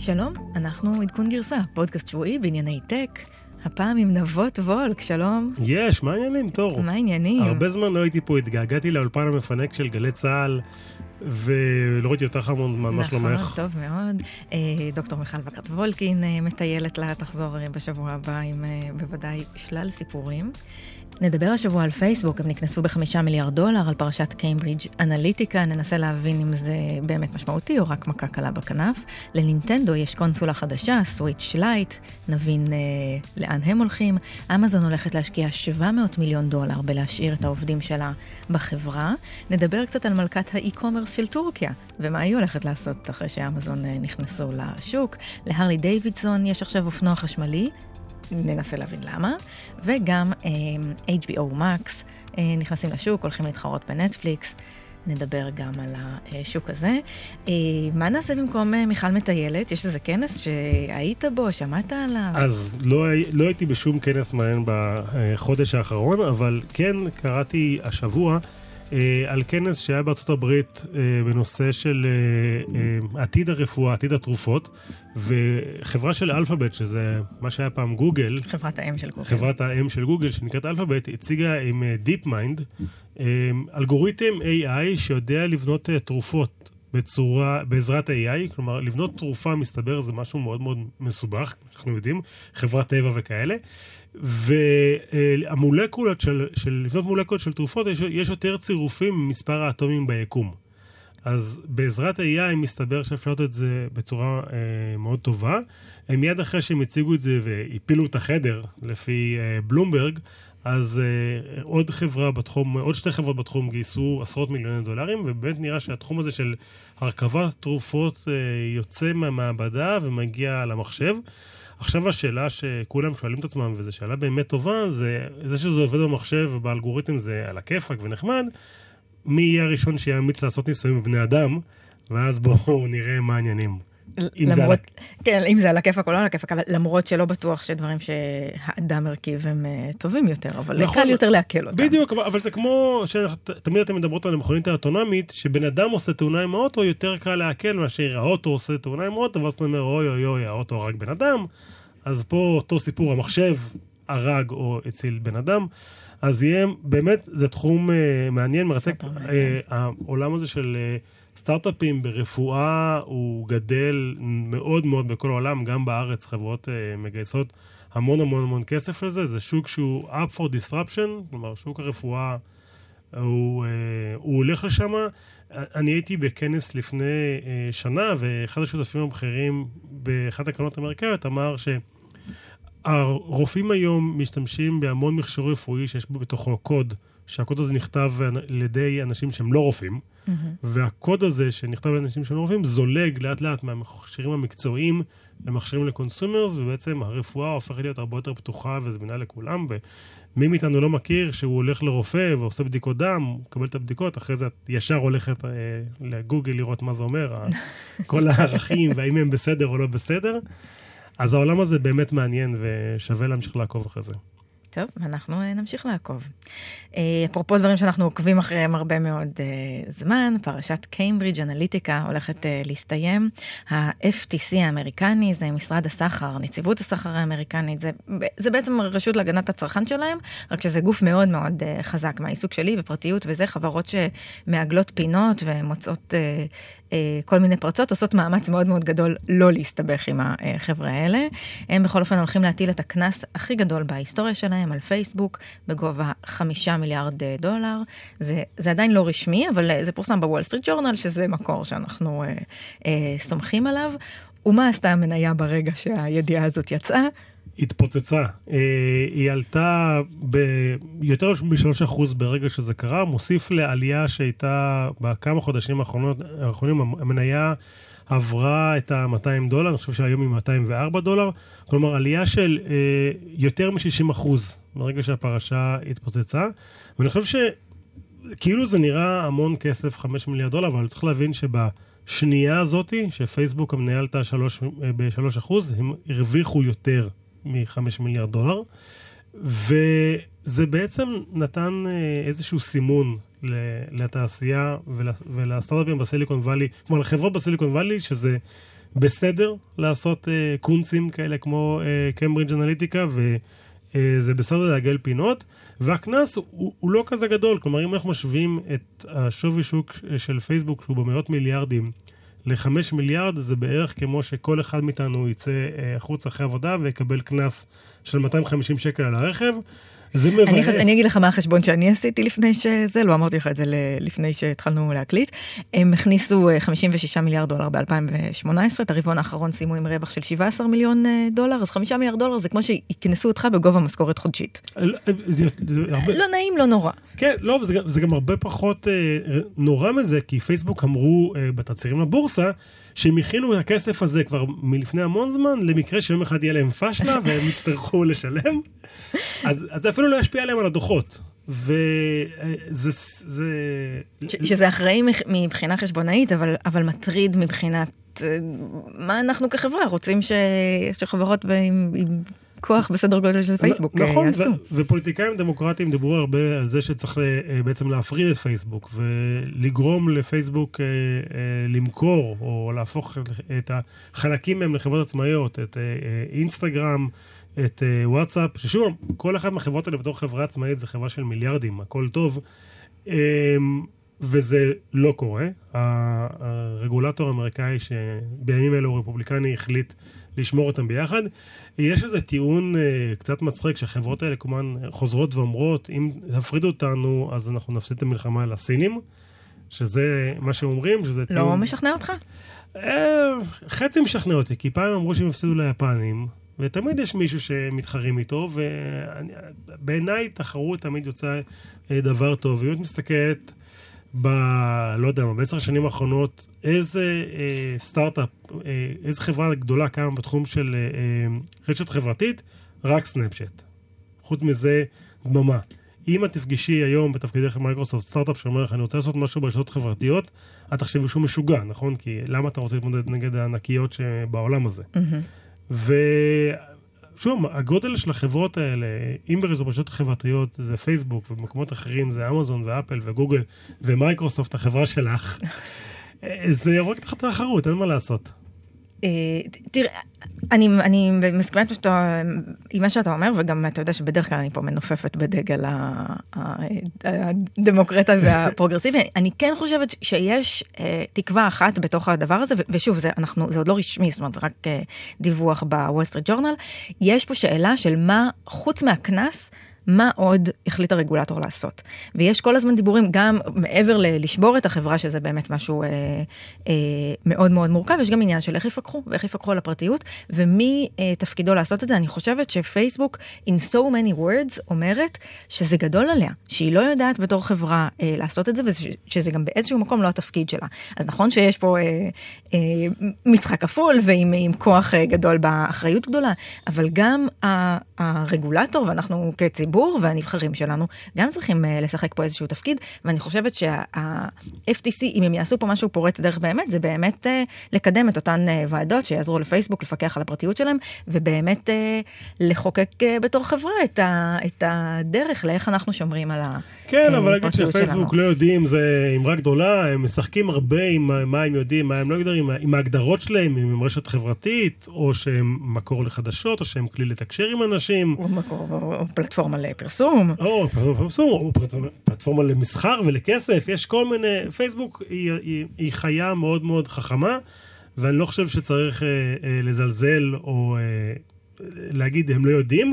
שלום, אנחנו עדכון גרסה, פודקאסט שבועי בענייני טק. הפעם עם נבות וולק, שלום. יש, מה העניינים, תור? מה העניינים? הרבה זמן לא הייתי פה, התגעגעתי לאולפן המפנק של גלי צה"ל, ולא ראיתי אותך המון זמן, מה שלומך? נכון, טוב מאוד. אה, דוקטור מיכל וקרת וולקין אה, מטיילת לה, תחזור אה, בשבוע הבא עם בוודאי שלל סיפורים. נדבר השבוע על פייסבוק, הם נקנסו בחמישה מיליארד דולר על פרשת קיימברידג' אנליטיקה, ננסה להבין אם זה באמת משמעותי או רק מכה קלה בכנף. לנינטנדו יש קונסולה חדשה, Switch Lite, נבין אה, לאן הם הולכים. אמזון הולכת להשקיע 700 מיליון דולר בלהשאיר את העובדים שלה בחברה. נדבר קצת על מלכת ה e-commerce של טורקיה, ומה היא הולכת לעשות אחרי שאמזון אה, נכנסו לשוק. להרלי דיווידסון יש עכשיו אופנוע חשמלי, ננסה להבין למה, וגם אה, HBO Max אה, נכנסים לשוק, הולכים להתחרות בנטפליקס. נדבר גם על השוק הזה. אה, מה נעשה במקום אה, מיכל מטיילת? יש איזה כנס שהיית בו, שמעת עליו? אז לא, לא הייתי בשום כנס מעניין בחודש האחרון, אבל כן קראתי השבוע על כנס שהיה בארצות הברית אה, בנושא של אה, עתיד הרפואה, עתיד התרופות, וחברה של אלפאבית, שזה מה שהיה פעם גוגל, חברת האם של גוגל, חברת האם של גוגל, שנקראת אלפאבית, הציגה עם DeepMind, אלגוריתם AI שיודע לבנות תרופות בצורה, בעזרת AI, כלומר, לבנות תרופה, מסתבר, זה משהו מאוד מאוד מסובך, כמו שאנחנו יודעים, חברת טבע וכאלה. והמולקולות של, של, לבנות מולקולות של תרופות, יש, יש יותר צירופים ממספר האטומים ביקום. אז בעזרת ה-AI מסתבר שאפשר לעשות את זה בצורה אה, מאוד טובה. מיד אחרי שהם הציגו את זה והפילו את החדר, לפי אה, בלומברג, אז אה, עוד חברה בתחום, עוד שתי חברות בתחום גייסו עשרות מיליוני דולרים, ובאמת נראה שהתחום הזה של הרכבת תרופות אה, יוצא מהמעבדה ומגיע למחשב. עכשיו השאלה שכולם שואלים את עצמם, וזו שאלה באמת טובה, זה זה שזה עובד במחשב ובאלגוריתם זה על הכיפאק ונחמד, מי יהיה הראשון שיאמיץ לעשות ניסויים בבני אדם, ואז בואו נראה מה העניינים. אם למרות, זה כן, אם זה על הכיפאק או לא על הכיפאק, אבל למרות שלא בטוח שדברים שהאדם הרכיב הם uh, טובים יותר, אבל נכון, קל יותר לעכל אותם. בדיוק, אבל זה כמו שתמיד אתם מדברות על המכונית האוטונומית, שבן אדם עושה תאונה עם האוטו, יותר קל לעכל מאשר האוטו עושה תאונה עם האוטו, ואז אתה אומר, אוי אוי אוי, האוטו הרג בן אדם, אז פה אותו סיפור, המחשב הרג או הציל בן אדם. אז יהיה, באמת, זה תחום uh, מעניין, מרתק. Uh, העולם הזה של... Uh, סטארט-אפים ברפואה הוא גדל מאוד מאוד בכל העולם, גם בארץ חברות uh, מגייסות המון המון המון כסף לזה, זה שוק שהוא up for disruption, כלומר שוק הרפואה הוא, uh, הוא הולך לשם. אני הייתי בכנס לפני uh, שנה, ואחד השותפים הבכירים באחת הקרנות האמריקאיות אמר שהרופאים היום משתמשים בהמון מכשור רפואי שיש בו בתוכו קוד. שהקוד הזה נכתב על ידי אנשים שהם לא רופאים, mm-hmm. והקוד הזה שנכתב על ידי אנשים שהם לא רופאים זולג לאט לאט מהמכשירים המקצועיים למכשירים ל consumers, ובעצם הרפואה הופכת להיות הרבה יותר פתוחה וזמינה לכולם, ומי מאיתנו לא מכיר שהוא הולך לרופא ועושה בדיקות דם, מקבל את הבדיקות, אחרי זה את ישר הולכת אה, לגוגל לראות מה זה אומר, כל הערכים והאם הם בסדר או לא בסדר. אז העולם הזה באמת מעניין ושווה להמשיך לעקוב אחרי זה. טוב, אנחנו אה, נמשיך לעקוב. אה, אפרופו דברים שאנחנו עוקבים אחריהם הרבה מאוד אה, זמן, פרשת קיימברידג' אנליטיקה הולכת להסתיים. ה-FTC האמריקני זה משרד הסחר, נציבות הסחר האמריקנית, זה, זה בעצם הרשות להגנת הצרכן שלהם, רק שזה גוף מאוד מאוד חזק מהעיסוק שלי בפרטיות וזה, חברות שמעגלות פינות ומוצאות אה, כל מיני פרצות, עושות מאמץ מאוד מאוד גדול לא להסתבך עם החבר'ה האלה. הם בכל אופן הולכים להטיל את הקנס הכי גדול בהיסטוריה שלהם על פייסבוק, בגובה חמישה מיליארד אה, דולר. זה, זה עדיין לא רשמי, אבל אה, זה פורסם בוול סטריט ג'ורנל, שזה מקור שאנחנו אה, אה, סומכים עליו. ומה עשתה המניה ברגע שהידיעה הזאת יצאה? התפוצצה. אה, היא עלתה ביותר מ-3% ברגע שזה קרה, מוסיף לעלייה שהייתה בכמה חודשים האחרונים, המניה עברה את ה-200 דולר, אני חושב שהיום היא 204 דולר, כלומר עלייה של אה, יותר מ-60% ברגע שהפרשה התפוצצה, ואני חושב שכאילו זה נראה המון כסף, 5 מיליארד דולר, אבל צריך להבין שבשנייה הזאתי, שפייסבוק המניה אה, ב-3%, הם הרוויחו יותר מ-5 מיליארד דולר, וזה בעצם נתן אה, איזשהו סימון לתעשייה ולסטארט-אפים בסיליקון וואלי, כלומר לחברות בסיליקון וואלי, שזה בסדר לעשות אה, קונצים כאלה כמו קיימברידג' אנליטיקה, וזה בסדר לעגל פינות, והקנס הוא, הוא לא כזה גדול. כלומר, אם אנחנו משווים את השווי שוק של פייסבוק, שהוא במאות מיליארדים, לחמש מיליארד זה בערך כמו שכל אחד מאיתנו יצא החוץ אחרי עבודה ויקבל קנס של 250 שקל על הרכב. זה מבאס. אני, אני אגיד לך מה החשבון שאני עשיתי לפני שזה, לא אמרתי לך את זה לפני שהתחלנו להקליט. הם הכניסו 56 אה, מיליארד דולר ב-2018, את הרבעון האחרון סיימו עם רווח של 17 מיליון אה, דולר, אז 5 מיליארד דולר זה כמו שיקנסו אותך בגובה משכורת חודשית. זה, זה הרבה... לא נעים, לא נורא. כן, לא, וזה גם, זה גם הרבה פחות אה, נורא מזה, כי פייסבוק אמרו אה, בתצהירים לבורסה, שהם הכינו את הכסף הזה כבר מלפני המון זמן, למקרה שיום אחד יהיה להם פשלה והם יצטרכו לשלם. אז, אז זה אפילו לא ישפיע עליהם על הדוחות. וזה... זה... ש, שזה אחראי מבחינה חשבונאית, אבל, אבל מטריד מבחינת אה, מה אנחנו כחברה רוצים ש, שחברות עם, עם כוח בסדר גודל של פייסבוק נכון, יעשו. נכון, ופוליטיקאים דמוקרטיים דיברו הרבה על זה שצריך אה, בעצם להפריד את פייסבוק ולגרום לפייסבוק אה, למכור או להפוך את החלקים מהם לחברות עצמאיות, את אינסטגרם. את וואטסאפ, ששוב, כל אחת מהחברות האלה בתור חברה עצמאית זה חברה של מיליארדים, הכל טוב, וזה לא קורה. הרגולטור האמריקאי, שבימים אלו הוא רפובליקני, החליט לשמור אותם ביחד. יש איזה טיעון uh, קצת מצחיק, שהחברות האלה כמובן חוזרות ואומרות, אם תפרידו אותנו, אז אנחנו נפסיד את המלחמה על הסינים, שזה מה שאומרים, שזה לא טיעון... לא משכנע אותך? Uh, חצי משכנע אותי, כי פעם אמרו שהם יפסידו ליפנים, ותמיד יש מישהו שמתחרים איתו, ובעיניי תחרות תמיד יוצא אה, דבר טוב. אם את מסתכלת ב... לא יודע מה, בעשר השנים האחרונות, איזה אה, סטארט-אפ, אה, איזה חברה גדולה קמה בתחום של אה, אה, רשת חברתית? רק סנאפצ'אט. חוץ מזה, דממה. אם את תפגשי היום בתפקידך במייקרוסופט סטארט-אפ שאומר לך, אני רוצה לעשות משהו ברשתות חברתיות, את תחשבי שהוא משוגע, נכון? כי למה אתה רוצה להתמודד נגד הענקיות שבעולם הזה? Mm-hmm. ושוב, הגודל של החברות האלה, אם ברשתות חברתיות זה פייסבוק ובמקומות אחרים זה אמזון ואפל וגוגל ומייקרוסופט, החברה שלך, זה יורק תחת התחרות, אין מה לעשות. אה, תראה, אני, אני מסכימה עם מה שאתה אומר, וגם אתה יודע שבדרך כלל אני פה מנופפת בדגל הדמוקרטי והפרוגרסיבי. אני כן חושבת שיש אה, תקווה אחת בתוך הדבר הזה, ושוב, זה, אנחנו, זה עוד לא רשמי, זאת אומרת, זה רק אה, דיווח בוול סטריט ג'ורנל. יש פה שאלה של מה, חוץ מהקנס, מה עוד החליט הרגולטור לעשות. ויש כל הזמן דיבורים גם מעבר ללשבור את החברה, שזה באמת משהו אה, אה, מאוד מאוד מורכב, יש גם עניין של איך יפקחו ואיך יפקחו על הפרטיות, ומי אה, תפקידו לעשות את זה. אני חושבת שפייסבוק, in so many words, אומרת שזה גדול עליה, שהיא לא יודעת בתור חברה אה, לעשות את זה, ושזה גם באיזשהו מקום לא התפקיד שלה. אז נכון שיש פה אה, אה, משחק כפול ועם כוח אה, גדול באחריות גדולה, אבל גם הרגולטור, ואנחנו כציבור, הציבור והנבחרים שלנו גם צריכים uh, לשחק פה איזשהו תפקיד, ואני חושבת שה-FTC, אם הם יעשו פה משהו פורץ דרך באמת, זה באמת uh, לקדם את אותן uh, ועדות שיעזרו לפייסבוק לפקח על הפרטיות שלהם, ובאמת לחוקק בתור חברה את, ה, את הדרך לאיך אנחנו שומרים על שלנו. כן, אבל להגיד שפייסבוק לא יודעים, זה אמרה גדולה, הם משחקים הרבה עם מה הם יודעים, מה הם לא יודעים, עם, ההגדרות שלהם, אם הם רשת חברתית, או שהם מקור לחדשות, או שהם כלי לתקשר עם אנשים. או מקור, או פלטפורמה לפרסום. או פלטפורמה לפרסום, או פלטפורמה למסחר ולכסף, יש כל מיני, פייסבוק היא, היא, היא חיה מאוד מאוד חכמה, ואני לא חושב שצריך אה, אה, לזלזל או אה, להגיד הם לא יודעים.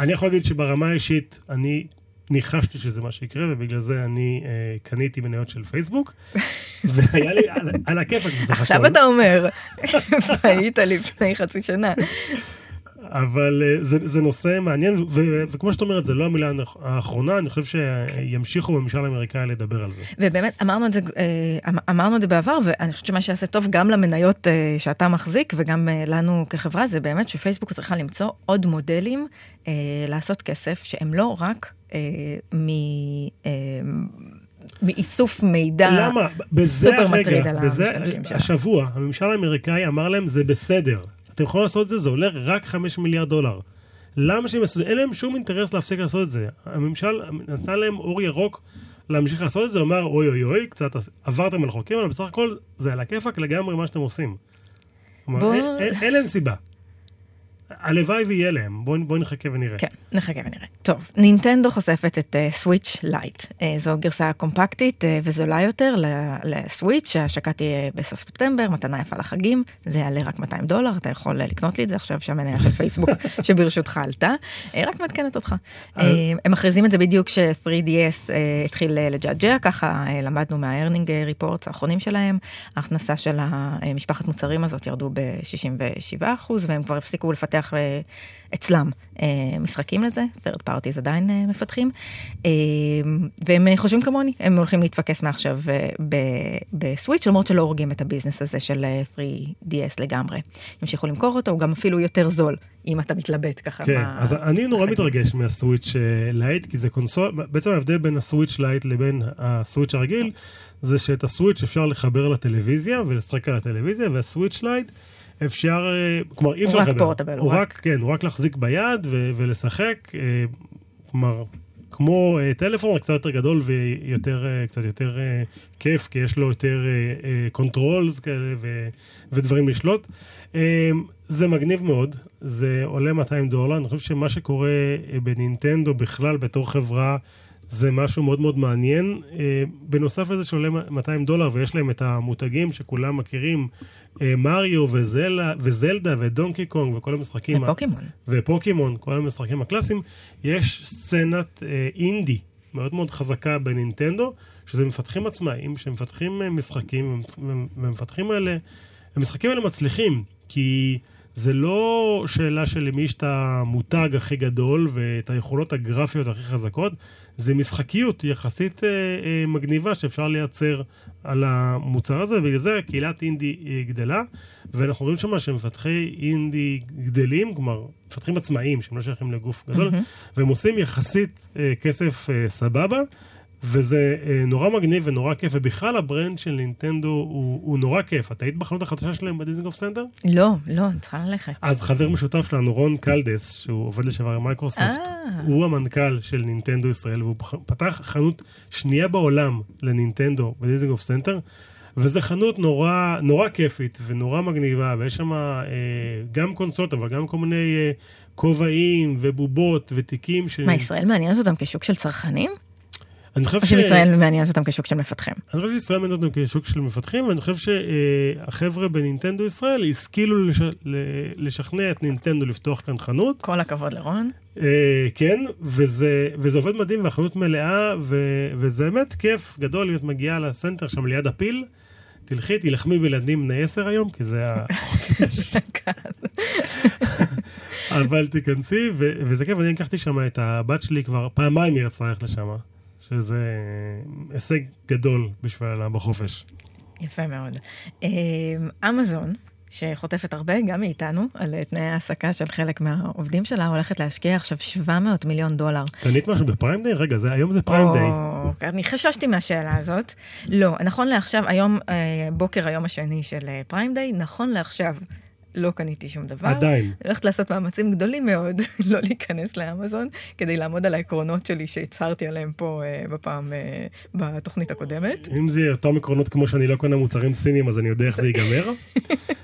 אני יכול להגיד שברמה האישית, אני ניחשתי שזה מה שיקרה, ובגלל זה אני אה, קניתי מניות של פייסבוק, והיה לי על, על הכיפאק בסך הכל. עכשיו אתה אומר, היית לפני חצי שנה. אבל אה, זה, זה נושא מעניין, ו, וכמו שאת אומרת, זה לא המילה האחרונה, אני חושב שימשיכו בממשל האמריקאי לדבר על זה. ובאמת, אמרנו את זה, אה, אמ, אמרנו את זה בעבר, ואני חושבת שמה שיעשה טוב גם למניות אה, שאתה מחזיק, וגם לנו כחברה, זה באמת שפייסבוק צריכה למצוא עוד מודלים לעשות כסף, שהם לא רק מ... מאיסוף מידע למה? סופר מטריד על המשתמשים שלנו. השבוע, הממשל האמריקאי אמר להם, זה בסדר. אתם יכולים לעשות את זה, זה עולה רק 5 מיליארד דולר. למה שהם יעשו את זה? אין להם שום אינטרס להפסיק לעשות את זה. הממשל נתן להם אור ירוק להמשיך לעשות את זה, הוא אמר, אוי אוי אוי, קצת עברתם על חוקים, אבל בסך הכל זה על הכיפאק לגמרי מה שאתם עושים. כלומר, בוא- אין- אין- אין להם סיבה. הלוואי ויהיה להם, בואו בוא נחכה ונראה. כן, נחכה ונראה. טוב, נינטנדו חושפת את Switch Lite. זו גרסה קומפקטית אה, וזולה יותר ל Switch, ההשקה תהיה בסוף ספטמבר, מתנה יפה לחגים, זה יעלה רק 200 דולר, אתה יכול אה, לקנות לי את זה עכשיו שהמניה של פייסבוק שברשותך עלתה, אה, רק מעדכנת אותך. אה, הם מכריזים את זה בדיוק ש-3DS אה, התחיל אה, לג'עג'ע, ככה אה, למדנו מה-earning reports האחרונים שלהם, ההכנסה של המשפחת מוצרים הזאת ירדו ב-67%, והם כבר הפסיקו לפתח אה, אצלם אה, משחקים לזה, third parties עדיין אה, מפתחים, והם חושבים כמוני, הם הולכים להתפקס מעכשיו בסוויץ', למרות שלא הורגים את הביזנס הזה של אה, 3DS לגמרי. ימשיכו למכור אותו, הוא גם אפילו יותר זול, אם אתה מתלבט ככה. כן, מה- אז אני נורא. מתרגש מה-Switch Lite, כי זה console, בעצם ההבדל בין ה-Switch Lite לבין ה-Switch הרגיל, זה שאת ה-Switch אפשר לחבר לטלוויזיה ולשחק על הטלוויזיה, וה-Switch Lite אפשר, אה, כלומר אי אפשר רק לחבר. portable, הוא הוא רק, כן, הוא רק להחזיק ביד ו- ולשחק, אה, כלומר, כמו אה, טלפון, רק קצת יותר גדול ויותר, קצת יותר כיף, כי יש לו יותר controls כאלה ו- ודברים לשלוט. זה מגניב מאוד, זה עולה 200 דולר, אני חושב שמה שקורה בנינטנדו בכלל בתור חברה זה משהו מאוד מאוד מעניין. אה, בנוסף לזה שעולה 200 דולר ויש להם את המותגים שכולם מכירים, אה, מריו וזלה, וזלדה ודונקי קונג וכל המשחקים, ה- ופוקימון. ופוקימון, כל המשחקים הקלאסיים, יש סצנת אה, אינדי מאוד מאוד חזקה בנינטנדו, שזה מפתחים עצמאיים, שמפתחים משחקים, ומפתחים האלה, המשחקים האלה מצליחים, כי זה לא שאלה של למי יש את המותג הכי גדול ואת היכולות הגרפיות הכי חזקות, זה משחקיות יחסית אה, אה, מגניבה שאפשר לייצר על המוצר הזה, ובגלל זה קהילת אינדי אה, גדלה, ואנחנו רואים שם שמפתחי אינדי גדלים, כלומר, מפתחים עצמאיים שהם לא שייכים לגוף גדול, מהמם. והם עושים יחסית אה, כסף אה, סבבה, וזה אה, נורא מגניב ונורא כיף, ובכלל ה brand של נינטנדו הוא, הוא נורא כיף. את היית בחנות החדשה שלהם בדיזנגוף סנטר? לא, לא, אני צריכה ללכת. אז חבר משותף שלנו, רון קלדס, שהוא עובד לשעבר במייקרוסופט, אה. הוא המנכ"ל של נינטנדו ישראל, והוא פתח חנות שנייה בעולם לנינטנדו בדיזנגוף סנטר, וזו חנות נורא, נורא כיפית ונורא מגניבה, ויש שם אה, גם קונסולות, אבל גם כל מיני אה, כובעים ובובות ותיקים. ש... מה, ישראל מעניינת אותם כשוק של צרכנים? אני חושב או שישראל מעניינת אותם כשוק של מפתחים? אני חושב שישראל מעניינת אותם כשוק של מפתחים, ואני חושב שהחבר'ה בנינטנדו ישראל השכילו לש... לשכנע את נינטנדו לפתוח כאן חנות. כל הכבוד לרון. אה, כן, וזה, וזה עובד מדהים, והחנות מלאה, ו, וזה באמת כיף גדול להיות מגיעה לסנטר שם ליד הפיל. תלכי, תילחמי בילדים בני 10 היום, כי זה החופש, אבל תיכנסי, ו, וזה כיף, אני לקחתי שם את הבת שלי כבר, פעמיים היא רצתה ללכת לשם, שזה הישג גדול בשבילה בחופש. יפה מאוד. אה, אמזון, שחוטפת הרבה, גם מאיתנו, על אה, תנאי העסקה של חלק מהעובדים שלה, הולכת להשקיע עכשיו 700 מיליון דולר. קנית משהו בפריים דיי? רגע, זה, היום זה פריים דיי. אני חששתי מהשאלה הזאת. לא, נכון לעכשיו, היום, אה, בוקר היום השני של אה, פריים דיי, נכון לעכשיו לא קניתי שום דבר. עדיין. אני הולכת לעשות מאמצים גדולים מאוד לא להיכנס לאמזון, כדי לעמוד על העקרונות שלי שהצהרתי עליהם פה אה, בפעם, אה, בתוכנית הקודמת. אם זה אותם עקרונות כמו שאני לא קונה מוצרים סינים, אז אני יודע איך זה ייגמר.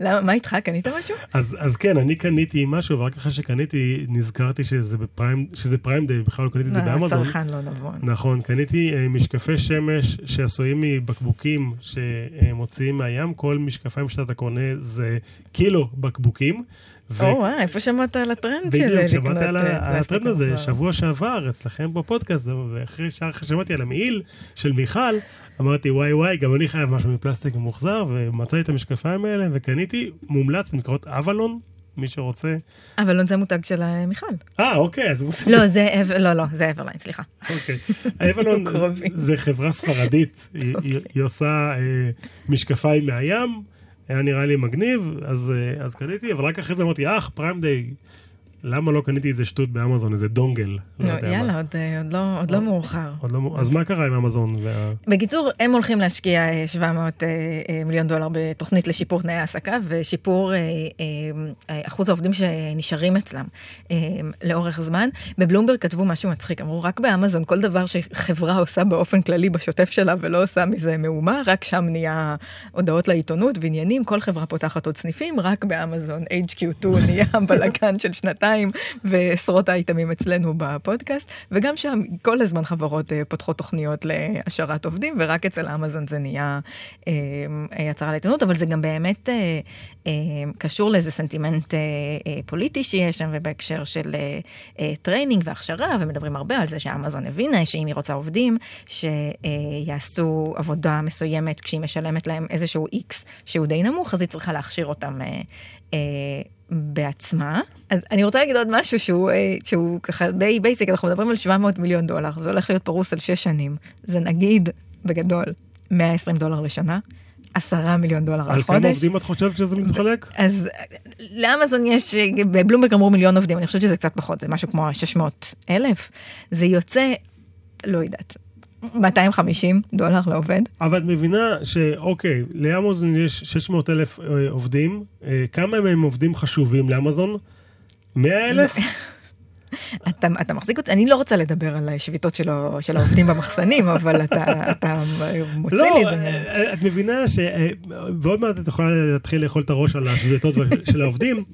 למה, מה איתך? קנית משהו? אז, אז כן, אני קניתי משהו, ורק אחרי שקניתי, נזכרתי שזה בפריים, שזה פריים דיי, בכלל לא קניתי את זה באמזון. צרכן לא נבון. נכון, קניתי אה, משקפי שמש שעשויים מבקבוקים שמוציאים מהים, כל משקפיים שאתה קונה זה קילו בקבוקים. ו- או, וואי, איפה שמעת על הטרנד של בדיוק, לקנות על אה, ה- על פלסטיק הטרנד הזה? שבוע שעבר אצלכם בפודקאסט, ואחרי שעה שמעתי על המעיל של מיכל, אמרתי וואי וואי, גם אני חייב משהו מפלסטיק ממוחזר, ומצאתי את המשקפיים האלה וקניתי, מומלץ, נקראות אבלון, מי שרוצה. אבל לא זה מותג של אה, מיכל. אה, אוקיי, אז הוא. לא, זה, לא, לא, זה אברליין, סליחה. אוקיי. קרובים. זה חברה ספרדית, היא- עושה אה, משקפיים מהים, היה נראה לי מגניב, אז אה, אז קניתי, אבל רק אחרי זה אמרתי, אך, פריים דיי, למה לא קניתי איזה שטות באמזון, איזה דונגל? לא, יאללה, עוד, אה, עוד, לא, עוד לא מאוחר. עוד לא, אז מה קרה עם אמזון? וה... בקיצור, הם הולכים להשקיע 700 אה, אה, מיליון דולר בתוכנית לשיפור תנאי העסקה ושיפור אחוז העובדים שנשארים אצלם לאורך זמן. בבלומברג כתבו משהו מצחיק, אמרו רק באמזון כל דבר שחברה עושה באופן כללי בשוטף שלה ולא עושה מזה מהומה, רק שם נהיה הודעות לעיתונות ועניינים, כל חברה פותחת עוד סניפים, רק באמזון HQ2 נהיה בלאגן של שנתיים. שנתיים ועשרות אייטמים אצלנו בפודקאסט, וגם שם כל הזמן חברות uh, פותחות תוכניות להשארת עובדים, ורק אצל אמזון זה נהיה uh, הצהרה לעיתונות, אבל זה גם באמת קשור לאיזה סנטימנט פוליטי שיש שם, ובהקשר של training והכשרה, ומדברים הרבה על זה שאמזון הבינה שאם היא רוצה עובדים, שיעשו עבודה מסוימת כשהיא משלמת להם איזשהו איקס שהוא די נמוך, אז היא צריכה להכשיר אותם. Uh, בעצמה. אז אני רוצה להגיד עוד משהו שהוא, אה, שהוא ככה די basic, אנחנו מדברים על 700 מיליון דולר, זה הולך להיות פרוס על 6 שנים. זה נגיד, בגדול, 120 דולר לשנה. עשרה מיליון דולר לחודש. על כמה עובדים את חושבת שזה מתחלק? אז לאמזון יש, בבלומברג אמרו מיליון עובדים, אני חושבת שזה קצת פחות, זה משהו כמו 600 אלף. זה יוצא, לא יודעת, 250 דולר לעובד. אבל את מבינה שאוקיי, לאמזון יש 600 אלף אה, עובדים, אה, כמה מהם עובדים חשובים לאמזון? 100 אלף? אתה, אתה מחזיק אותי, אני לא רוצה לדבר על השביתות של, של העובדים במחסנים, אבל אתה, אתה מוציא לא, לי את זה. לא, את מבינה ש... ועוד מעט את יכולה להתחיל לאכול את הראש על השביתות של העובדים,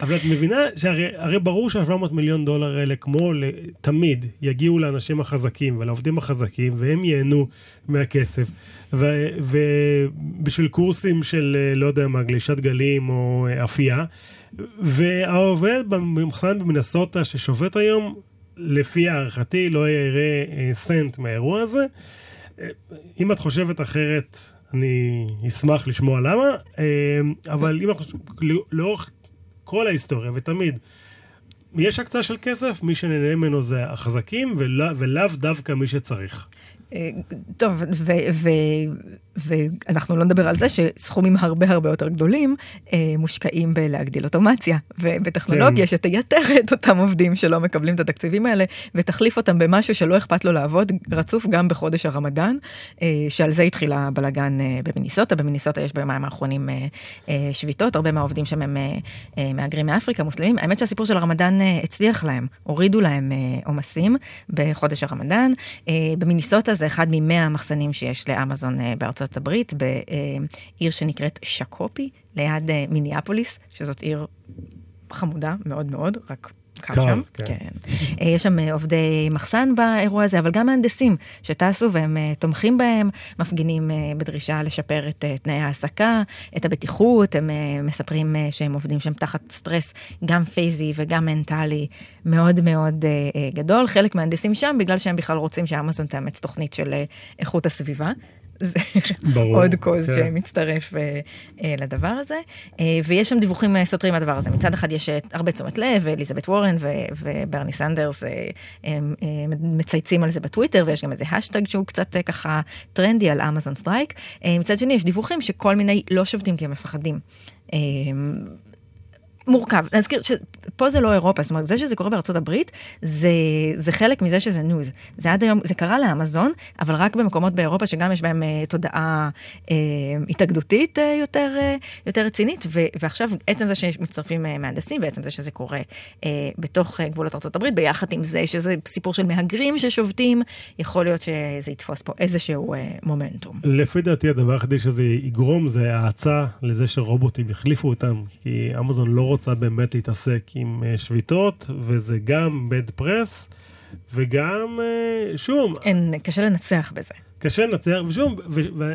אבל את מבינה שהרי ברור שה-700 מיליון דולר האלה, כמו תמיד, יגיעו לאנשים החזקים ולעובדים החזקים, והם ייהנו מהכסף. ובשביל קורסים של, לא יודע מה, גלישת גלים או אפייה, והעובד במחסן במנסוטה ששובת היום, לפי הערכתי, לא יראה אה, סנט מהאירוע הזה. אה, אם את חושבת אחרת, אני אשמח לשמוע למה, אה, אבל אם את חושבת, לאורך כל ההיסטוריה, ותמיד, יש הקצאה של כסף, מי שנהנה ממנו זה החזקים, ולא, ולאו דווקא מי שצריך. טוב, ואנחנו לא נדבר על זה שסכומים הרבה הרבה יותר גדולים אה, מושקעים בלהגדיל אוטומציה. ובטכנולוגיה כן. שתייתר את אותם עובדים שלא מקבלים את התקציבים האלה ותחליף אותם במשהו שלא אכפת לו לעבוד רצוף גם בחודש הרמדאן, אה, שעל זה התחילה בלאגן אה, במיניסוטה, במיניסוטה יש ביומיים האחרונים אה, אה, שביתות, הרבה מהעובדים שם הם אה, אה, מהגרים מאפריקה, מוסלמים, האמת שהסיפור של הרמדאן אה, הצליח להם, הורידו להם אה, עומסים בחודש הרמדאן, אה, במיניסוטה זה אחד ממאה המחסנים שיש לאמזון אה, בארצות הברית, בעיר שנקראת שקופי, ליד אה, מיניאפוליס, שזאת עיר חמודה מאוד מאוד, רק קר שם. כן. כן. אה, יש שם עובדי מחסן באירוע הזה, אבל גם מהנדסים שטסו והם תומכים בהם, מפגינים בדרישה לשפר את תנאי ההעסקה, את הבטיחות, הם מספרים שהם עובדים שם תחת סטרס, גם פיזי וגם מנטלי, מאוד מאוד גדול. חלק מהנדסים שם בגלל שהם בכלל רוצים שאמזון תאמץ תוכנית של איכות הסביבה. זה ברור, עוד קוז כן. שמצטרף uh, לדבר הזה. Uh, ויש שם דיווחים סותרים מהדבר הזה. מצד אחד יש הרבה תשומת לב, אליזבת וורן ו- וברני סנדרס uh, הם, uh, מצייצים על זה בטוויטר, ויש גם איזה השטג שהוא קצת uh, ככה טרנדי על Amazon strike. Uh, מצד שני יש דיווחים שכל מיני לא שובתים כי הם מפחדים. Uh, מורכב. להזכיר שפה זה לא אירופה, זאת אומרת, זה שזה קורה בארצות הברית, זה, זה חלק מזה שזה news. זה עד היום, זה קרה לאמזון, אבל רק במקומות באירופה שגם יש בהם אה, תודעה אה, התאגדותית אה, יותר, אה, יותר רצינית, ו, ועכשיו עצם זה שמצטרפים אה, מהנדסים, ועצם זה שזה קורה אה, בתוך אה, גבולות ארצות הברית, ביחד עם זה שזה סיפור של מהגרים ששובתים, יכול להיות שזה יתפוס פה איזשהו אה, מומנטום. לפי דעתי הדבר היחידי שזה יגרום זה האצה לזה שרובוטים יחליפו אותם, כי אמזון לא רוצה באמת להתעסק עם אה, שביתות, וזה גם בד פרס, וגם, אה, שום... אין, קשה לנצח בזה. קשה לנצח, ושוב,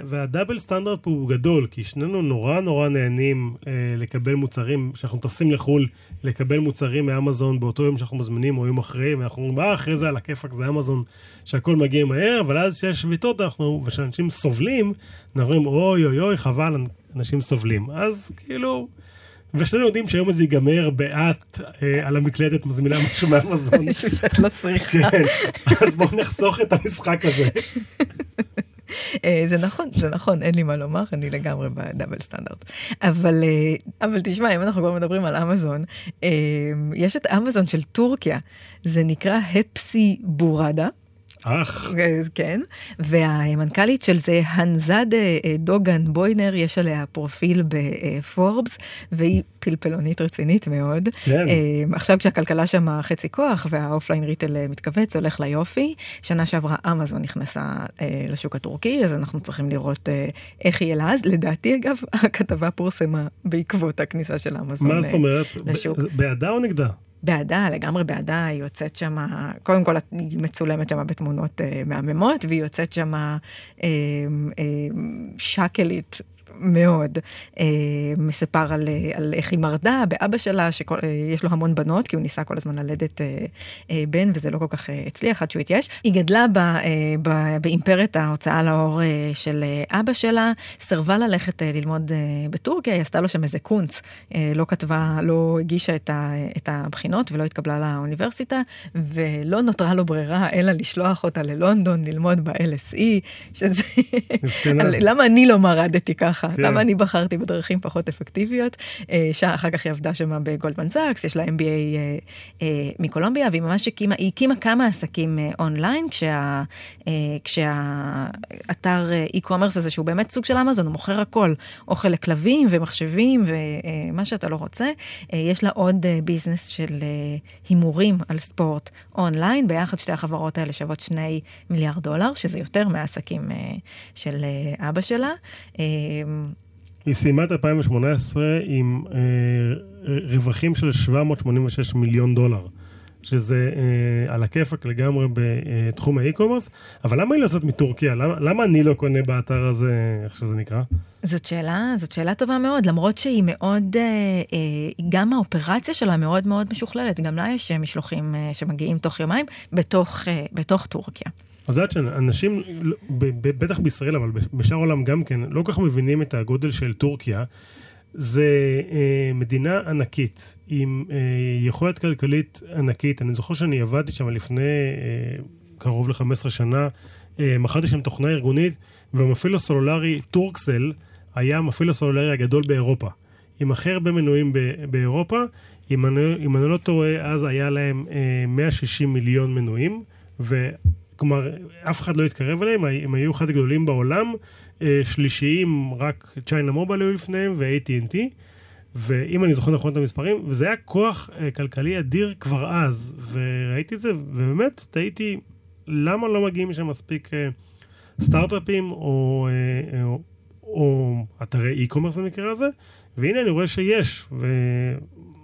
והדאבל סטנדרט פה הוא גדול, כי שנינו נורא נורא נהנים אה, לקבל מוצרים, כשאנחנו טסים לחו"ל, לקבל מוצרים מאמזון באותו יום שאנחנו מזמינים, או יום אחרי, ואנחנו אומרים, אה, אחרי זה על הכיפאק זה אמזון, שהכל מגיע מהר, אבל אז כשיש שביתות, אנחנו, וכשאנשים סובלים, אנחנו אומרים, אוי אוי אוי, חבל, אנשים סובלים. אז כאילו... ושנינו יודעים שהיום הזה ייגמר באת אה, על המקלדת מזמינה משהו מאמזון. שאת לא צריכה. כן, אז בואו נחסוך את המשחק הזה. אה, זה נכון, זה נכון, אין לי מה לומר, אני לגמרי ב double standard. אבל, אה, אבל תשמע, אם אנחנו כבר מדברים על אמזון, יש את אמזון של טורקיה, זה נקרא הפסיבורדה. אך. כן, והמנכ"לית של זה, הנזד דוגן בוינר, יש עליה פרופיל בפורבס, והיא פלפלונית רצינית מאוד. כן. עכשיו כשהכלכלה שם חצי כוח וה offline retail מתכווץ, הולך ליופי. שנה שעברה אמזון נכנסה לשוק הטורקי, אז אנחנו צריכים לראות איך יהיה לה אז. לדעתי, אגב, הכתבה פורסמה בעקבות הכניסה של אמזון לשוק. מה זאת אומרת? בעדה או נגדה? בעדה, לגמרי בעדה, היא יוצאת שם, קודם כל היא מצולמת שם בתמונות אה, מהממות, והיא יוצאת שם אה, אה, שקלית מאוד. אה, מספר על, אה, על איך היא מרדה באבא שלה, שיש אה, לו המון בנות, כי הוא ניסה כל הזמן ללדת אה, אה, בן, וזה לא כל כך אה, הצליח עד שהוא התייאש. היא גדלה ב, אה, ב, באימפרית ההוצאה לאור אה, של אה, אבא שלה, סירבה ללכת אה, ללמוד אה, בטורקיה, היא עשתה לו שם איזה קונץ, אה, לא כתבה, לא הגישה את, ה, את הבחינות ולא התקבלה לאוניברסיטה, ולא נותרה לו ברירה אלא לשלוח אותה ללונדון ללמוד ב-LSE, שזה... למה אני לא מרדתי ככה? ככה, כן. למה אני בחרתי בדרכים פחות אפקטיביות. אה, שאחר כך היא עבדה שם בגולדמן סאקס, יש לה MBA אה, אה, מקולומביה, והיא ממש הקימה, היא הקימה כמה עסקים אונליין, כשה, כשהאתר e-commerce הזה, שהוא באמת סוג של אמזון, הוא מוכר הכל, אוכל לכלבים ומחשבים ומה שאתה לא רוצה. יש לה עוד business של הימורים על ספורט אונליין, ביחד שתי החברות האלה שוות שני מיליארד דולר, שזה יותר מהעסקים של אבא שלה. היא סיימה את 2018 עם אה, רווחים של 786 מיליון דולר, שזה אה, על הכיפאק לגמרי בתחום האי-קומרס, אבל למה היא לא יוצאת מטורקיה? למה, למה אני לא קונה באתר הזה, איך שזה נקרא? זאת שאלה, זאת שאלה טובה מאוד, למרות שהיא מאוד, אה, אה, גם האופרציה שלה מאוד מאוד משוכללת, גם לה יש משלוחים אה, שמגיעים תוך יומיים בתוך, אה, בתוך טורקיה. את יודעת שאנשים, בטח בישראל, אבל בשאר העולם גם כן, לא כל כך מבינים את הגודל של טורקיה. זה אה, מדינה ענקית, עם אה, יכולת כלכלית ענקית. אני זוכר שאני עבדתי שם לפני אה, קרוב ל-15 שנה, אה, מכרתי שם תוכנה ארגונית, והמפעיל הסלולרי טורקסל היה המפעיל הסלולרי הגדול באירופה. עם הכי הרבה מנויים באירופה, אם אני, אם אני לא טועה, אז היה להם אה, 160 מיליון מנויים, ו... כלומר, אף אחד לא התקרב אליהם, הם היו אחד הגדולים בעולם, אה, שלישיים, רק צ'יינה מובייל היו לפניהם ו-AT&T, ואם אני זוכר נכון את המספרים, וזה היה כוח אה, כלכלי אדיר כבר אז, וראיתי את זה, ובאמת תהיתי, למה לא מגיעים משם מספיק אה, סטארט-אפים או, או, או אתרי e-commerce במקרה הזה, והנה אני רואה שיש, ו...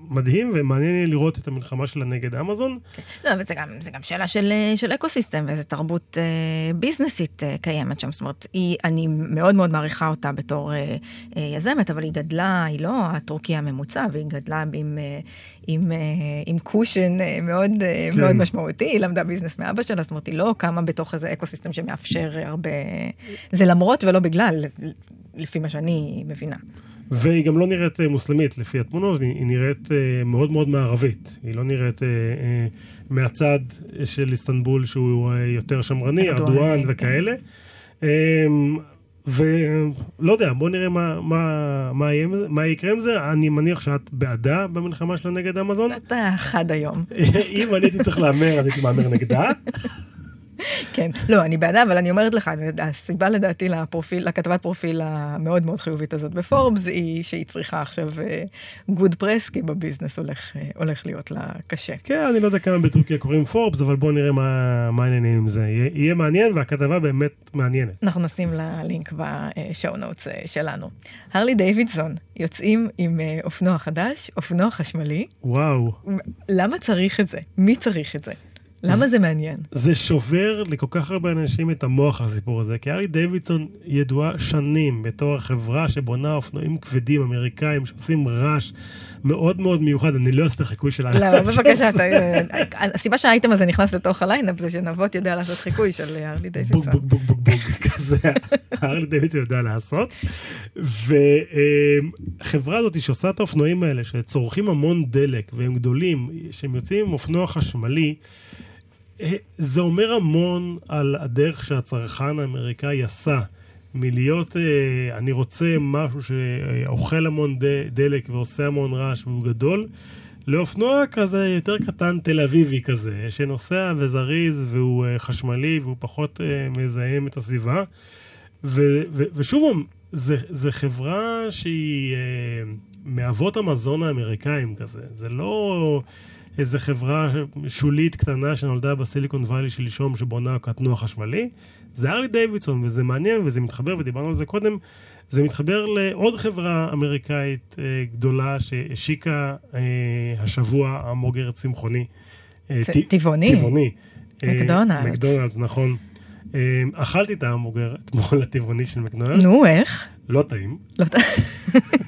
מדהים, ומעניין לי לראות את המלחמה שלה נגד אמזון. לא, אבל זה גם, זה גם שאלה של, של ecosystem, ואיזה תרבות אה, ביזנסית אה, קיימת שם. זאת אומרת, היא, אני מאוד מאוד מעריכה אותה בתור אה, אה, יזמת, אבל היא גדלה, היא לא הטורקיה הממוצעת, והיא גדלה עם, אה, עם, אה, עם קושן אה, מאוד, אה, כן. מאוד משמעותי, היא למדה business מאבא שלה, זאת אומרת, היא לא קמה בתוך איזה ecosystem שמאפשר הרבה... זה למרות ולא בגלל, לפי מה שאני מבינה. והיא גם לא נראית אה, מוסלמית לפי התמונות, היא נראית אה, מאוד מאוד מערבית. היא לא נראית אה, מהצד של איסטנבול שהוא יותר שמרני, ארדואן כן. וכאלה. אמ, ולא יודע, בוא נראה מה, מה, מה, יהיה, מה יקרה עם זה. אני מניח שאת בעדה במלחמה שלה נגד אמזון. אתה חד היום. אם אני הייתי צריך להמר, אז הייתי מהמר נגדה. כן, לא, אני בעדה, אבל אני אומרת לך, הסיבה לדעתי לפרופיל, לכתבת פרופיל המאוד מאוד חיובית הזאת בפורבס, היא שהיא צריכה עכשיו good uh, press, כי ב business הולך, uh, הולך להיות לה קשה. כן, אני לא יודע כמה בטורקיה קוראים פורבס, אבל בואו נראה מה, מה העניינים עם זה. יהיה, יהיה מעניין, והכתבה באמת מעניינת. אנחנו נשים לה לינק ב show notes uh, שלנו. הרלי דיווידסון יוצאים עם אופנוע חדש, אופנוע חשמלי. וואו. למה צריך את זה? מי צריך את זה? למה זה מעניין? זה שובר לכל כך הרבה אנשים את המוח, הסיפור הזה. כי הארלי דיווידסון ידועה שנים בתור החברה שבונה אופנועים כבדים אמריקאים שעושים רעש מאוד מאוד מיוחד. אני לא אעשה את החיקוי של הרעש לא, בבקשה, הסיבה שהאייטם הזה נכנס לתוך ה lineup זה שנבות יודע לעשות חיקוי של הארלי דיווידסון. בוג בוג בוג בוג כזה הארלי דיווידסון יודע לעשות. והחברה הזאת שעושה את האופנועים האלה, שצורכים המון דלק והם גדולים, שהם יוצאים עם אופנוע חשמלי, זה אומר המון על הדרך שהצרכן האמריקאי עשה. מלהיות, אה, אני רוצה משהו שאוכל המון דלק ועושה המון רעש והוא גדול, לאופנוע כזה יותר קטן תל אביבי כזה, שנוסע וזריז והוא אה, חשמלי והוא פחות אה, מזהם את הסביבה. ו- ו- ושוב, זה חברה שהיא מאבות המזון האמריקאים כזה, זה לא איזה חברה שולית קטנה שנולדה בסיליקון וואלי שלשום שבונה קטנוע חשמלי, זה ארלי דיווידסון, וזה מעניין, וזה מתחבר, ודיברנו על זה קודם, זה מתחבר לעוד חברה אמריקאית אה, גדולה שהשיקה אה, השבוע המוגר צמחוני. אה, טבעוני. טבעוני. אה, מקדונלדס. מקדונלדס, נכון. אה, אכלתי את ההמבורגר אתמול הטבעוני של מקדונלדס. נו, איך? לא טעים. לא טעים.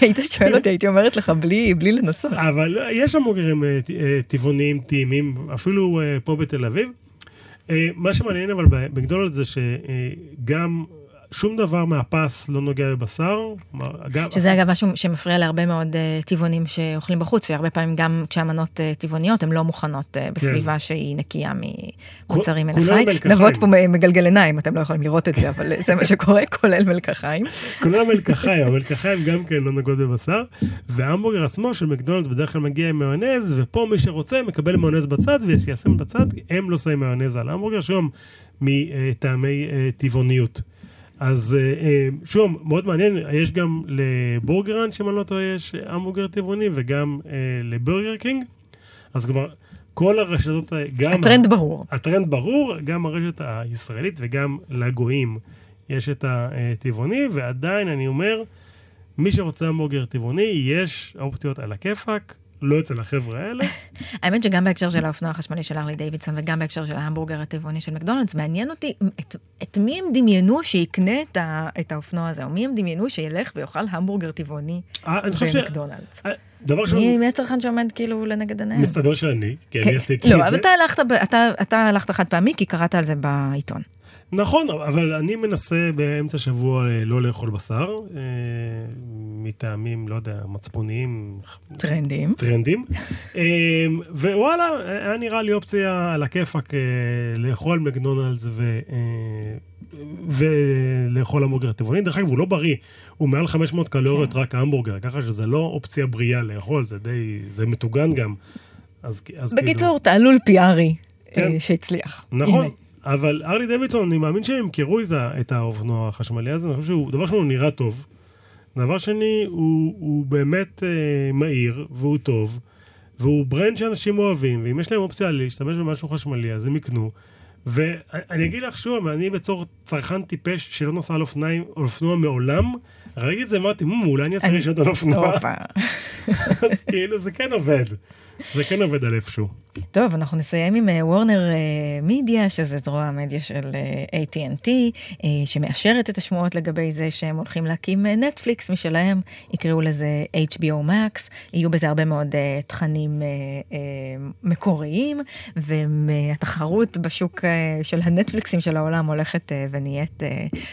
היית שואל אותי, הייתי אומרת לך בלי, בלי לנסות. אבל יש המבורגרים טבעוניים טעימים, אפילו פה בתל אביב. אה, מה שמעניין אבל בגדול זה שגם שום דבר מהפס לא נוגע בבשר. שזה אגב משהו שמפריע להרבה מאוד טבעונים שאוכלים בחוץ, שהרבה פעמים גם כשהמנות טבעוניות הן לא מוכנות uh, בסביבה כן. שהיא נקייה ממוצרים מן החי. נבות פה מגלגל עיניים, אתם לא יכולים לראות את זה, אבל זה מה שקורה, כולל מלקחיים. כולל מלקחיים, המלקחיים גם כן לא נוגעות בבשר, והמבורגר עצמו של מקדונלדס בדרך כלל מגיע עם מיונז, ופה מי שרוצה מקבל מיונז בצד וישים בצד, הם לא שמים מיונז על המבורגר, שוב, מטעמי טבעוניות. אז אה, אה, שוב, מאוד מעניין, יש גם לבורגראנץ', אם אני לא טועה, יש המבורגר טבעוני, וגם אה, לבורגר קינג. אז כלומר, כל הרשתות, גם... הטרנד ברור. הטרנד ברור, גם הרשת הישראלית וגם לגויים יש את הטבעוני, ועדיין אני אומר, מי שרוצה המבורגר טבעוני, יש אופציות על הכיפאק. לא אצל החבר'ה האלה. האמת שגם בהקשר של האופנוע החשמלי של ארלי דיווידסון וגם בהקשר של ההמבורגר הטבעוני של מקדונלדס, מעניין אותי את, את מי הם דמיינו שיקנה את, ה, את האופנוע הזה, או מי הם דמיינו שילך ויאכל המבורגר טבעוני אה, במקדונלדס. אה, דבר ראשון... מי הצרכן שעומד כאילו לנגד עיניהם? מסתבר שאני, כי אני כן. עשיתי את זה. לא, אבל אתה הלכת חד פעמי כי קראת על זה בעיתון. נכון, אבל אני מנסה באמצע השבוע אה, לא לאכול בשר, אה, מטעמים, לא יודע, מצפוניים. טרנדים. טרנדים. אה, ווואלה, היה נראה לי אופציה על הכיפאק לאכול מקדונלדס ו... ולאכול המבורגר טבעוני. דרך אגב, הוא לא בריא, הוא מעל 500 קלוריות כן. רק המבורגר, ככה שזה לא אופציה בריאה לאכול, זה די, זה מטוגן גם. אז, אז בקיצור, כאילו... תעלול פיארי כן. שהצליח. נכון. הנה. אבל ארלי דוידסון, אני מאמין שהם ימכרו את, את האופנוע החשמלי הזה, אני חושב שהוא, דבר שהוא נראה טוב. דבר שני, הוא, הוא באמת אה, מהיר, והוא טוב, והוא ברנד שאנשים אוהבים, ואם יש להם אופציה להשתמש במשהו חשמלי, אז הם יקנו. ואני אגיד לך שוב, אני בתור צרכן טיפש שלא נוסע על אופניים, אופנוע מעולם, ראיתי את זה, אמרתי, אולי אני אעשה ראשון על אופנוע. אז כאילו זה כן עובד. זה כן עובד על איפשהו. טוב, אנחנו נסיים עם וורנר uh, מידיה, שזה זרוע המדיה של uh, AT&T, שמאשרת את השמועות לגבי זה שהם הולכים להקים נטפליקס משלהם, יקראו לזה HBO Max, יהיו בזה הרבה מאוד תכנים מקוריים, והתחרות בשוק של הנטפליקסים של העולם הולכת ונהיית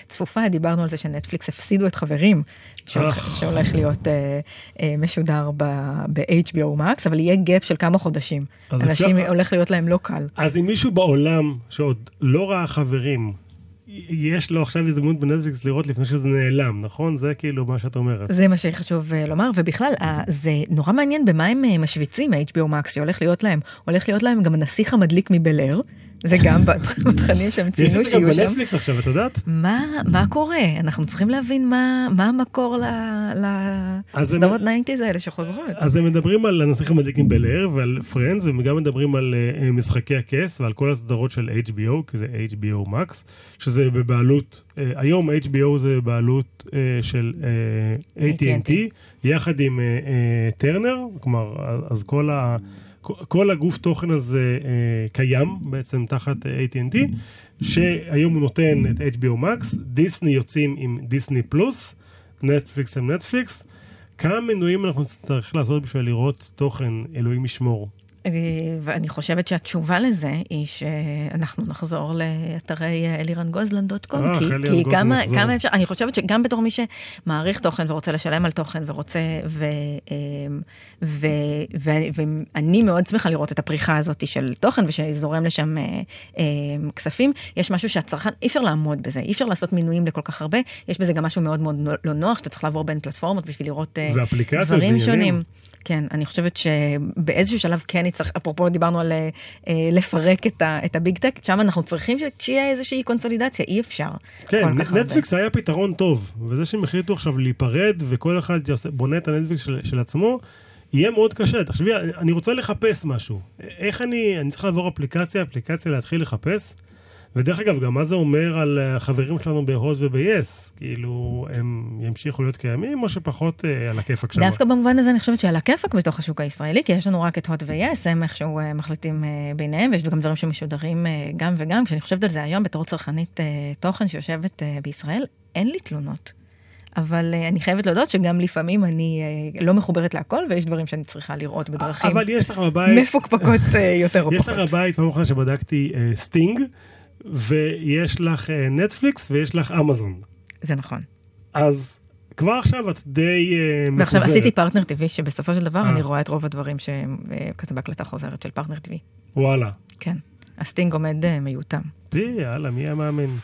צפופה. דיברנו על זה שנטפליקס הפסידו את חברים, שהולך להיות אה, אה, משודר ב-HBO Max, אבל יהיה gap של כמה חודשים. אנשים אפשר... הולך להיות להם לא קל. אז אם מישהו בעולם שעוד לא ראה חברים, יש לו עכשיו הזדמנות בנטפליקס לראות לפני שזה נעלם, נכון? זה כאילו מה שאת אומרת. זה מה שחשוב אה, לומר, ובכלל, זה נורא מעניין במה הם משוויצים, ה-HBO Max, שהולך להיות להם. הולך להיות להם גם הנסיך המדליק מבלר. זה גם בתכנים שהם ציינו שיהיו שם. יש בנטפליקס עכשיו, את יודעת? מה, מה קורה? אנחנו צריכים להבין מה, מה המקור לסדרות nineties האלה שחוזרות. אז הם מדברים על הנסיך המדליק מבל אייר ועל Friends, והם גם מדברים על אה, משחקי הכס ועל כל הסדרות של HBO, כי זה HBO Max, שזה בבעלות, אה, היום HBO זה בעלות אה, של אה, AT&T, יחד עם טרנר, כלומר, אז כל ה... כל הגוף תוכן הזה אה, קיים בעצם תחת AT&T, שהיום הוא נותן את HBO Max, דיסני יוצאים עם דיסני פלוס, נטפליקס עם נטפליקס. כמה מנויים אנחנו נצטרך לעשות בשביל לראות תוכן, אלוהים ישמור? אה, ואני חושבת שהתשובה לזה היא שאנחנו נחזור לאתרי אה, כי, אלירן כי גוזלן כמה, יחזור. כמה אפשר, אני חושבת שגם בתור מי שמעריך תוכן ורוצה לשלם על תוכן ורוצה, ו, אמ, ו, ו, ואני מאוד שמחה לראות את הפריחה הזאת של תוכן ושזורם לשם אה, אה, כספים, יש משהו שהצרכן, אי אפשר לעמוד בזה, אי אפשר לעשות מינויים לכל כך הרבה, יש בזה גם משהו מאוד מאוד לא נוח, שאתה צריך לעבור בין פלטפורמות בשביל לראות אה, דברים. שונים. כן, אני חושבת שבאיזשהו שלב כן נצטרך, אפרופו דיברנו על אה, אה, לפרק את, ה, את הביג טק, שם אנחנו צריכים ש- שיהיה איזושהי קונסולידציה, אי אפשר. כן, הרבה. נטפליקס היה פתרון טוב, וזה שהם החליטו עכשיו להיפרד וכל אחד בונה את הנטפליקס של, של עצמו, יהיה מאוד קשה. תחשבי, אני רוצה לחפש משהו. איך אני, אני צריך לעבור אפליקציה, אפליקציה להתחיל לחפש? ודרך אגב, גם מה זה אומר על החברים שלנו בהוט וב-yes? כאילו, הם ימשיכו להיות קיימים, או שפחות אה, על הכיפאק שם? דווקא במובן הזה אני חושבת שעל הכיפאק בתוך השוק הישראלי, כי יש לנו רק את הוט ויס, הם איכשהו אה, מחליטים אה, ביניהם, ויש גם דברים שמשודרים אה, גם וגם. כשאני חושבת על זה היום בתור צרכנית אה, תוכן שיושבת אה, בישראל, אין לי תלונות. אבל אה, אני חייבת להודות שגם לפעמים אני אה, לא מחוברת להכל, ויש דברים שאני צריכה לראות בדרכים אבל יש לך בבית, מפוקפקות אה, יותר או יש פחות. לך בבית, פעם אחרונה שבדקתי אה, סטינג, ויש לך אה, נטפליקס ויש לך אמזון. זה נכון. אז כבר עכשיו את די אה, ועכשיו מפוזרת. עשיתי פרטנר TV, שבסופו של דבר אה. אני רואה את רוב הדברים שהם אה, כזה בהקלטה חוזרת של פרטנר TV. וואלה. כן. הסטינג עומד אה, מיותם. פי, יאללה, מי היה מאמין?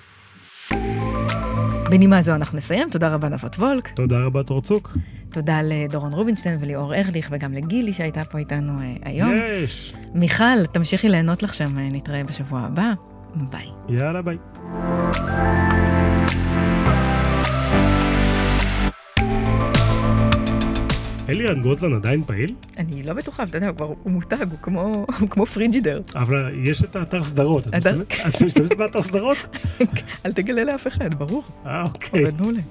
בנימה זו אנחנו נסיים, תודה רבה נבות וולק, תודה רבה, תורצוק. תודה לדורון רובינשטיין וליאור ארליך וגם לגילי שהייתה פה איתנו אה, היום. יש. מיכל, תמשיכי ליהנות לך שם, אה, נתראה בשבוע הבא, ביי. יאללה, ביי. אלירן גוזלן עדיין פעיל? אני לא בטוחה, אתה יודע, הוא כבר הוא מותג, הוא כמו, הוא כמו פריג'ידר. אבל יש את האתר סדרות. את משתמשת באתר סדרות? אל תגלה לאף אחד, ברור, אה, אוקיי. עובד מעולה.